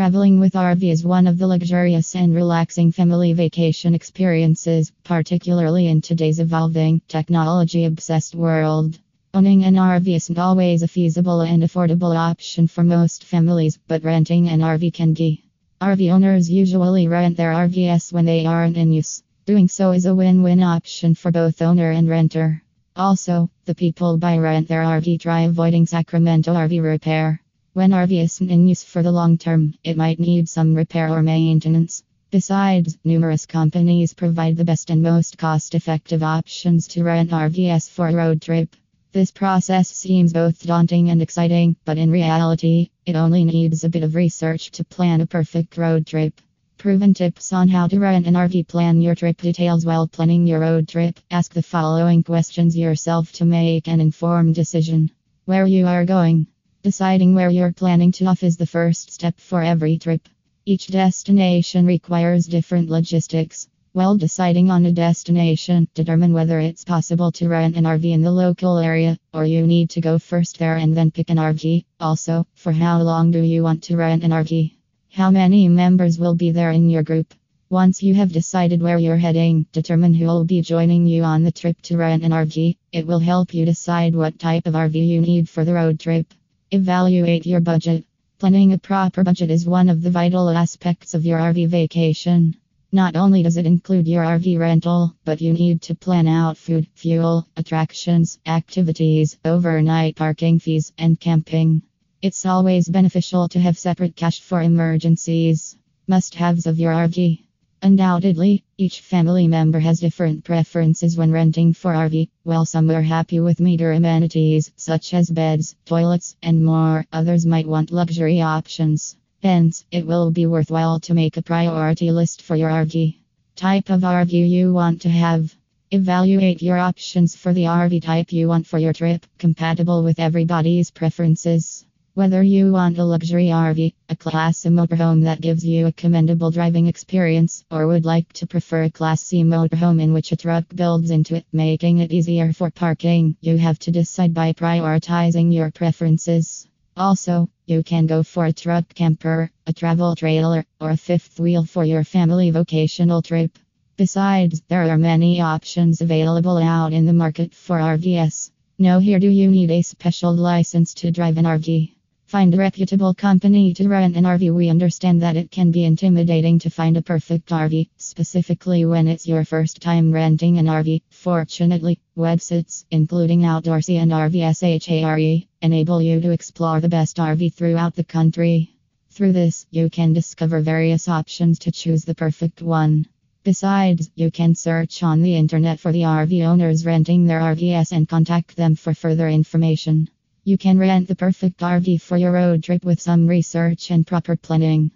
Traveling with RV is one of the luxurious and relaxing family vacation experiences, particularly in today's evolving, technology obsessed world. Owning an RV isn't always a feasible and affordable option for most families, but renting an RV can be. RV owners usually rent their RVs when they aren't in use. Doing so is a win win option for both owner and renter. Also, the people buy rent their RV try avoiding Sacramento RV repair. When RV isn't in use for the long term, it might need some repair or maintenance. Besides, numerous companies provide the best and most cost effective options to rent RVs for a road trip. This process seems both daunting and exciting, but in reality, it only needs a bit of research to plan a perfect road trip. Proven tips on how to rent an RV plan your trip details while planning your road trip. Ask the following questions yourself to make an informed decision. Where you are going. Deciding where you're planning to off is the first step for every trip. Each destination requires different logistics. While deciding on a destination, determine whether it's possible to rent an RV in the local area, or you need to go first there and then pick an RV. Also, for how long do you want to rent an RV? How many members will be there in your group? Once you have decided where you're heading, determine who will be joining you on the trip to rent an RV. It will help you decide what type of RV you need for the road trip. Evaluate your budget. Planning a proper budget is one of the vital aspects of your RV vacation. Not only does it include your RV rental, but you need to plan out food, fuel, attractions, activities, overnight parking fees, and camping. It's always beneficial to have separate cash for emergencies. Must haves of your RV. Undoubtedly, each family member has different preferences when renting for RV. While some are happy with meter amenities, such as beds, toilets, and more, others might want luxury options. Hence, it will be worthwhile to make a priority list for your RV. Type of RV you want to have. Evaluate your options for the RV type you want for your trip, compatible with everybody's preferences. Whether you want a luxury RV, a class motorhome that gives you a commendable driving experience, or would like to prefer a Class C motorhome in which a truck builds into it, making it easier for parking, you have to decide by prioritizing your preferences. Also, you can go for a truck camper, a travel trailer, or a fifth wheel for your family vocational trip. Besides, there are many options available out in the market for RVs. No, here do you need a special license to drive an RV? Find a reputable company to rent an RV. We understand that it can be intimidating to find a perfect RV, specifically when it's your first time renting an RV. Fortunately, websites, including Outdoorsy and RVSHARE, enable you to explore the best RV throughout the country. Through this, you can discover various options to choose the perfect one. Besides, you can search on the internet for the RV owners renting their RVs and contact them for further information. You can rent the perfect RV for your road trip with some research and proper planning.